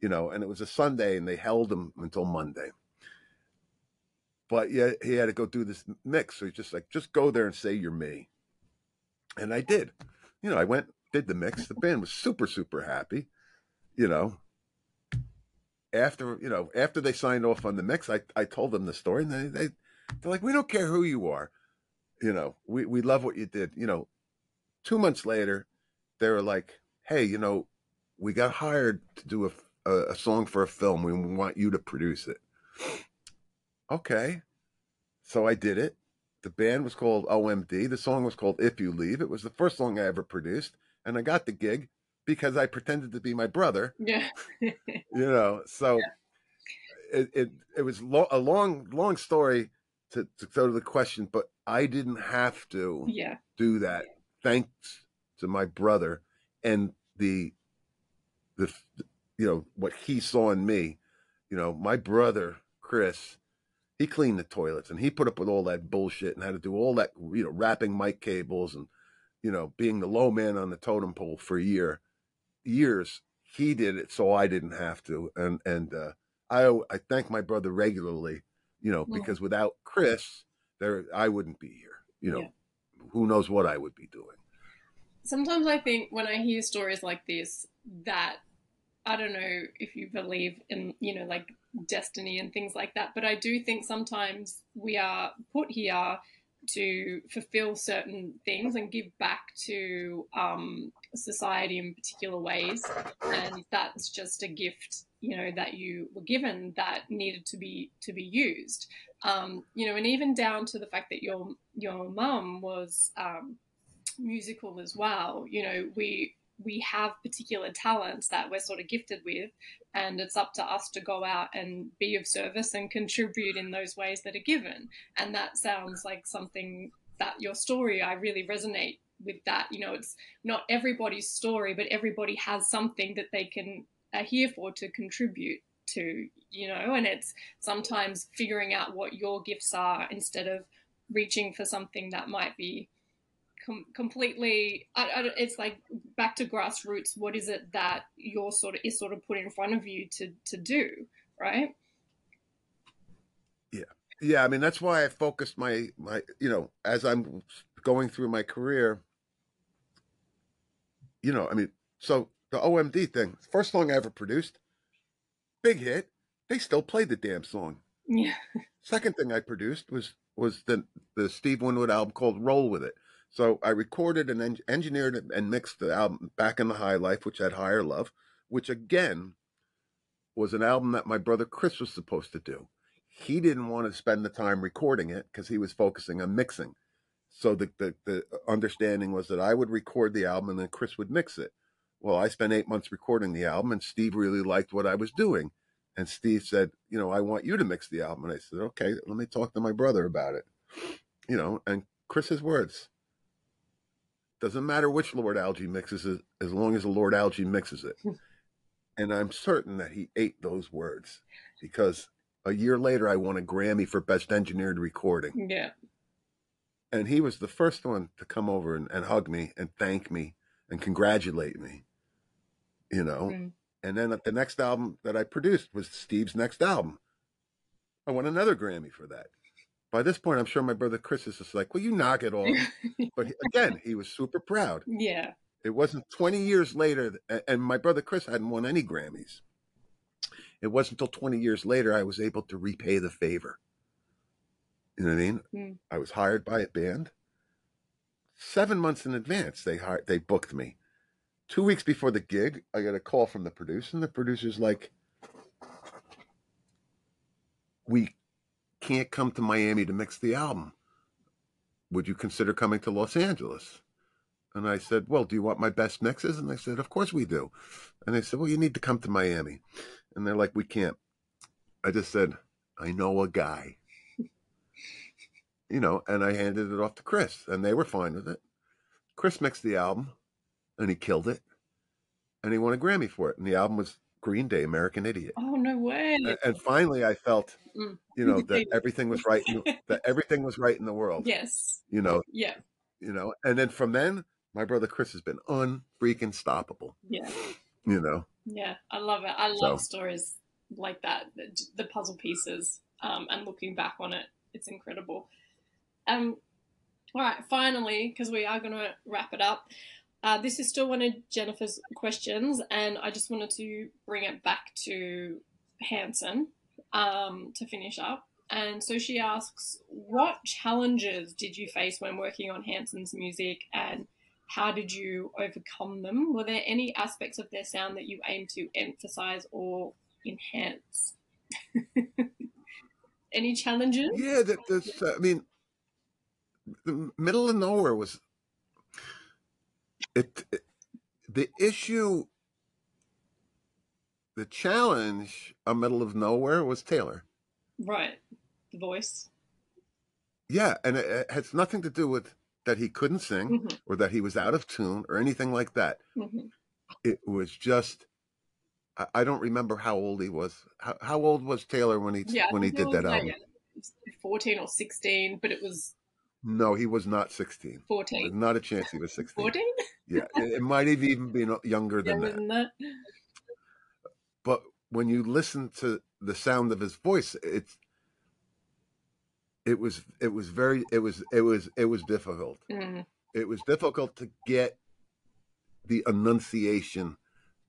You know, and it was a Sunday, and they held him until Monday but yeah, he had to go do this mix. So he's just like, just go there and say you're me. And I did. You know, I went, did the mix. The band was super, super happy. You know, after you know, after they signed off on the mix, I, I told them the story, and they, they they're like, we don't care who you are. You know, we we love what you did. You know, two months later, they were like, hey, you know, we got hired to do a, a, a song for a film. We want you to produce it okay. so I did it. The band was called OMD. The song was called If You Leave. It was the first song I ever produced, and I got the gig because I pretended to be my brother. Yeah. you know, so yeah. it, it it was lo- a long long story to, to go to the question, but I didn't have to yeah. do that thanks to my brother and the the you know what he saw in me. You know, my brother Chris, he cleaned the toilets and he put up with all that bullshit and had to do all that you know wrapping mic cables and you know being the low man on the totem pole for a year years. He did it so I didn't have to, and and uh, I I thank my brother regularly you know, mm-hmm. because without Chris, there I wouldn't be here. You know, yeah. who knows what I would be doing. Sometimes I think when I hear stories like this that I don't know if you believe in, you know, like destiny and things like that, but I do think sometimes we are put here to fulfill certain things and give back to um, society in particular ways. And that's just a gift, you know, that you were given that needed to be to be used. Um, you know, and even down to the fact that your your mum was um, musical as well. You know, we we have particular talents that we're sort of gifted with, and it's up to us to go out and be of service and contribute in those ways that are given. And that sounds like something that your story, I really resonate with that. You know, it's not everybody's story, but everybody has something that they can are here for to contribute to, you know, and it's sometimes figuring out what your gifts are instead of reaching for something that might be com- completely I, I, it's like back to grassroots what is it that you're sort of is sort of put in front of you to to do right? Yeah. Yeah i mean that's why i focused my my you know as i'm going through my career you know i mean so the omd thing first song i ever produced big hit they still play the damn song. Yeah. Second thing i produced was was the the steve winwood album called roll with it so I recorded and en- engineered and mixed the album Back in the High Life, which had Higher Love, which again was an album that my brother Chris was supposed to do. He didn't want to spend the time recording it because he was focusing on mixing. So the, the, the understanding was that I would record the album and then Chris would mix it. Well, I spent eight months recording the album, and Steve really liked what I was doing. And Steve said, You know, I want you to mix the album. And I said, Okay, let me talk to my brother about it. You know, and Chris's words doesn't matter which Lord Alge mixes it, as long as the Lord Alge mixes it. Hmm. and I'm certain that he ate those words because a year later I won a Grammy for Best Engineered Recording. Yeah. And he was the first one to come over and, and hug me and thank me and congratulate me. You know? Mm. And then the next album that I produced was Steve's next album. I won another Grammy for that. By this point, I'm sure my brother Chris is just like, "Well, you knock it off." but again, he was super proud. Yeah. It wasn't 20 years later, and my brother Chris hadn't won any Grammys. It wasn't until 20 years later I was able to repay the favor. You know what I mean? Mm. I was hired by a band. Seven months in advance, they hired, they booked me. Two weeks before the gig, I got a call from the producer, and the producer's like, "We can't come to Miami to mix the album. Would you consider coming to Los Angeles? And I said, Well, do you want my best mixes? And they said, Of course we do. And they said, Well, you need to come to Miami. And they're like, We can't. I just said, I know a guy. you know, and I handed it off to Chris, and they were fine with it. Chris mixed the album, and he killed it, and he won a Grammy for it. And the album was Green Day, American Idiot. Oh no way! And, and finally, I felt, mm. you know, that everything was right. In, that everything was right in the world. Yes. You know. Yeah. You know, and then from then, my brother Chris has been unfreaking stoppable. Yeah. You know. Yeah, I love it. I love so. stories like that, the, the puzzle pieces, um, and looking back on it, it's incredible. Um, all right, finally, because we are going to wrap it up. Uh, this is still one of Jennifer's questions, and I just wanted to bring it back to Hanson um, to finish up. And so she asks, What challenges did you face when working on Hanson's music, and how did you overcome them? Were there any aspects of their sound that you aim to emphasize or enhance? Any challenges? Yeah, that this. Uh, I mean, the middle of nowhere was it, it. The issue, the challenge, a middle of nowhere was Taylor. Right, the voice. Yeah, and it, it has nothing to do with that he couldn't sing Mm-hmm. or that he was out of tune or anything like that. hmm It was just. I, I don't remember how old he was. How, how old was Taylor when he Yeah, when he did that album? like, it was 14 or 16, but it was No, he was not sixteen. There's 14. not a chance he was sixteen. 14? Yeah, it, it might have even been younger than Younger that. than that? But when you listen to the sound of his voice, it's it was it was very it was it was it was difficult. Mm. It was difficult to get the enunciation,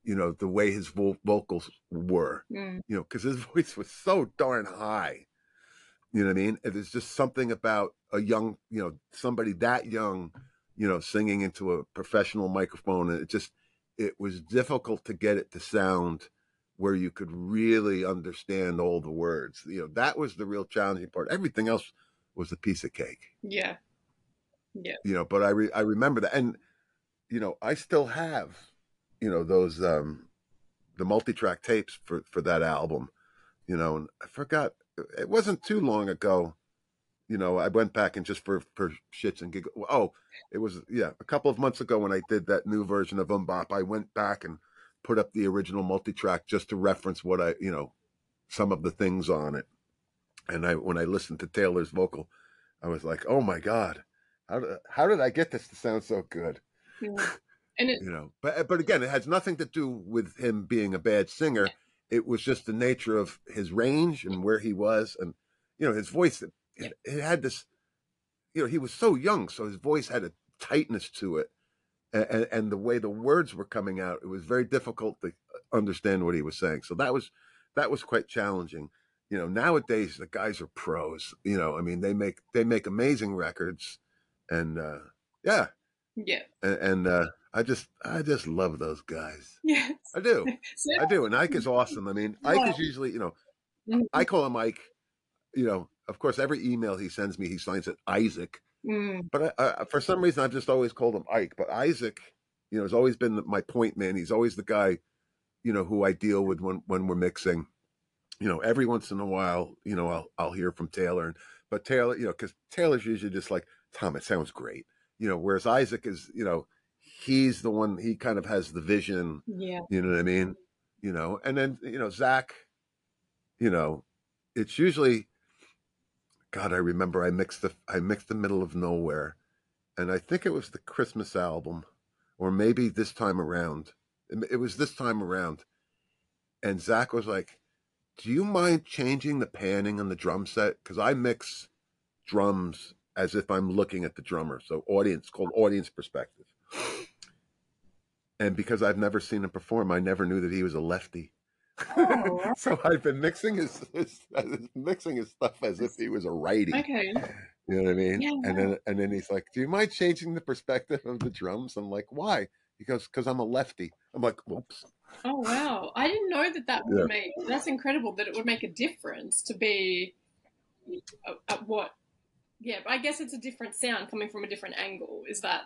you know, the way his vo- vocals were, Mm. you know, because his voice was so darn high. You know what I mean? And There's just something about a young, you know, somebody that young, you know, singing into a professional microphone, and it just it was difficult to get it to sound where you could really understand all the words. You know, that was the real challenging part. Everything else was a piece of cake Yeah. Yeah. you know but i re- i remember that and you know i still have you know those um the multi-track tapes for for that album you know and i forgot it wasn't too long ago you know i went back and just for for shits and giggles oh it was yeah a couple of months ago when i did that new version of MMMBop i went back and put up the original multi-track just to reference what i you know some of the things on it and i when i listened to taylor's vocal i was like oh my god how did, how did I get this to sound so good? Mm. And it, You know, but but again, it has nothing to do with him being a bad singer. It was just the nature of his range and where he was, and you know, his voice. It, it, it had this, you know, he was so young, so his voice had a tightness to it, and, and the way the words were coming out, it was very difficult to understand what he was saying. So that was that was quite challenging. You know, nowadays the guys are pros. You know, I mean, they make they make amazing records, and uh, yeah, yeah. and, and uh, I just I just love those guys. Yeah. I do, So, I do. And Ike is awesome. I mean, Ike is usually you know, Mhm. I call him Ike. You know, of course, every email he sends me, he signs it Isaac. mm, But I, I, for some reason, I've just always called him Ike. But Isaac, you know, has always been my point man. He's always the guy, you know, who I deal with when when we're mixing. You know, every once in a while, you know, I'll I'll hear from Taylor, and but Taylor, you know, because Taylor's usually just like Tom. It sounds great, you know. Whereas Isaac is, you know, he's the one. He kind of has the vision. yeah. You know what I mean? You know, and then you know Zach. You know, it's usually. God, I remember I mixed the I mixed the middle of nowhere, and I think it was the Christmas album, or maybe this time around. It, it was this time around, and Zach was like, "Do you mind changing the panning on the drum set? Because I mix drums as if I'm looking at the drummer, so audience called audience perspective." And because I've never seen him perform, I never knew that he was a lefty. Oh. so I've been mixing his, his, his mixing his stuff as if he was a righty. Okay. You know what I mean? Yeah, and then and then he's like, "Do you mind changing the perspective of the drums?" I'm like, "Why?" He goes, "Because I'm a lefty." I'm like, "Whoops." Oh wow! I didn't know that that would Yeah. make. That's incredible that it would make a difference to be at, at what. Yeah, but I guess it's a different sound coming from a different angle. Is that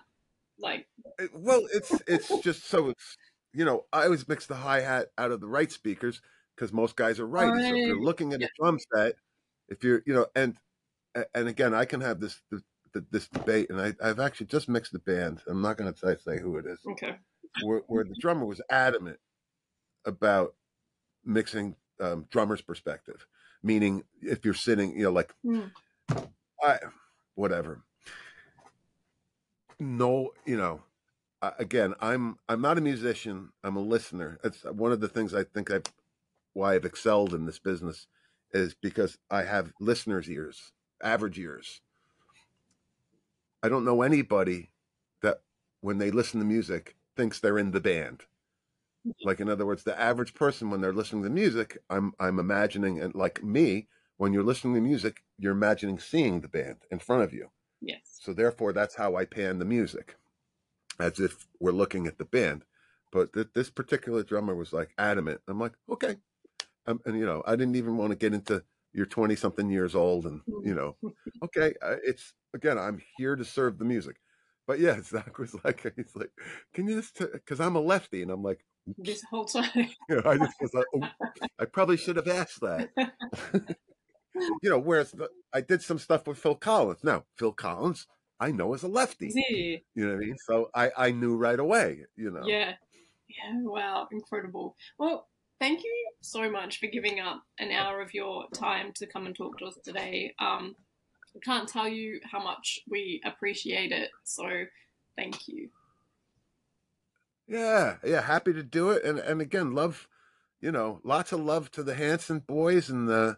like? Well, it's it's just so it's you know I always mix the hi hat out of the right speakers because most guys are righty. So if you're looking at Yeah. a drum set, if you're you know and and again I can have this this, this debate, and I, I've actually just mixed the band. I'm not going to say, say who it is. Okay. where, where the drummer was adamant about mixing um, drummer's perspective, meaning if you're sitting, you know, like Hmm. I, whatever. No, you know, again, I'm I'm not a musician. I'm a listener. It's one of the things I think I've why I've excelled in this business is because I have listeners' ears, average ears. I don't know anybody that when they listen to music thinks they're in the band. Like in other words, the average person when they're listening to music, I'm I'm imagining and like me, when you're listening to music, you're imagining seeing the band in front of you. Yes. So therefore, that's how I pan the music, as if we're looking at the band. But th- this particular drummer was like adamant. I'm like, okay, um, and you know, I didn't even want to get into you're 20 something years old and you know okay uh, it's again i'm here to serve the music but yeah zach was like he's like can you just because i'm a lefty and i'm like this whole time you know, i just was like oh, i probably should have asked that you know whereas the, i did some stuff with phil collins now phil collins i know as a lefty you know what i mean so i i knew right away you know yeah yeah wow incredible well thank you so much for giving up an hour of your time to come and talk to us today. Um, I can't tell you how much we appreciate it. So thank you. Yeah, yeah, happy to do it. And and again, love, you know, lots of love to the Hanson boys and the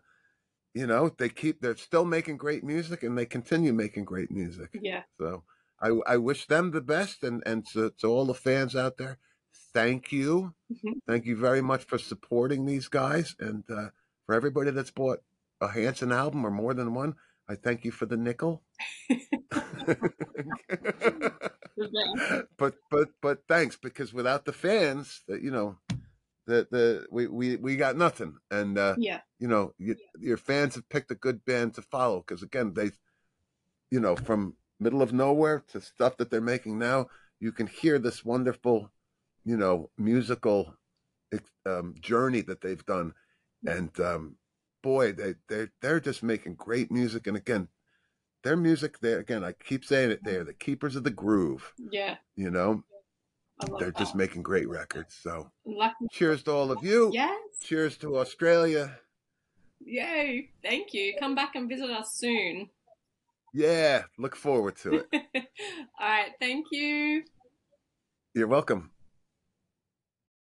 you know, they keep they're still making great music and they continue making great music. Yeah. So I I wish them the best and and to, to all the fans out there, thank you. Mm-hmm. Thank you very much for supporting these guys. And uh, for everybody that's bought a Hanson album or more than one, I thank you for the nickel. but but but thanks because without the fans, that you know, the the we we we got nothing. And uh, yeah, you know, you, your fans have picked a good band to follow because again, they, you know, from middle of nowhere to stuff that they're making now, you can hear this wonderful you know, musical um, journey that they've done, and um, boy, they they they're just making great music. And again, their music, they again, I keep saying it, they're the keepers of the groove. Yeah, you know, they're that. just making great records. So, Lucky. cheers to all of you. Yes. Cheers to Australia. Yay! Thank you. Come back and visit us soon. Yeah, look forward to it. all right. Thank you. You're welcome.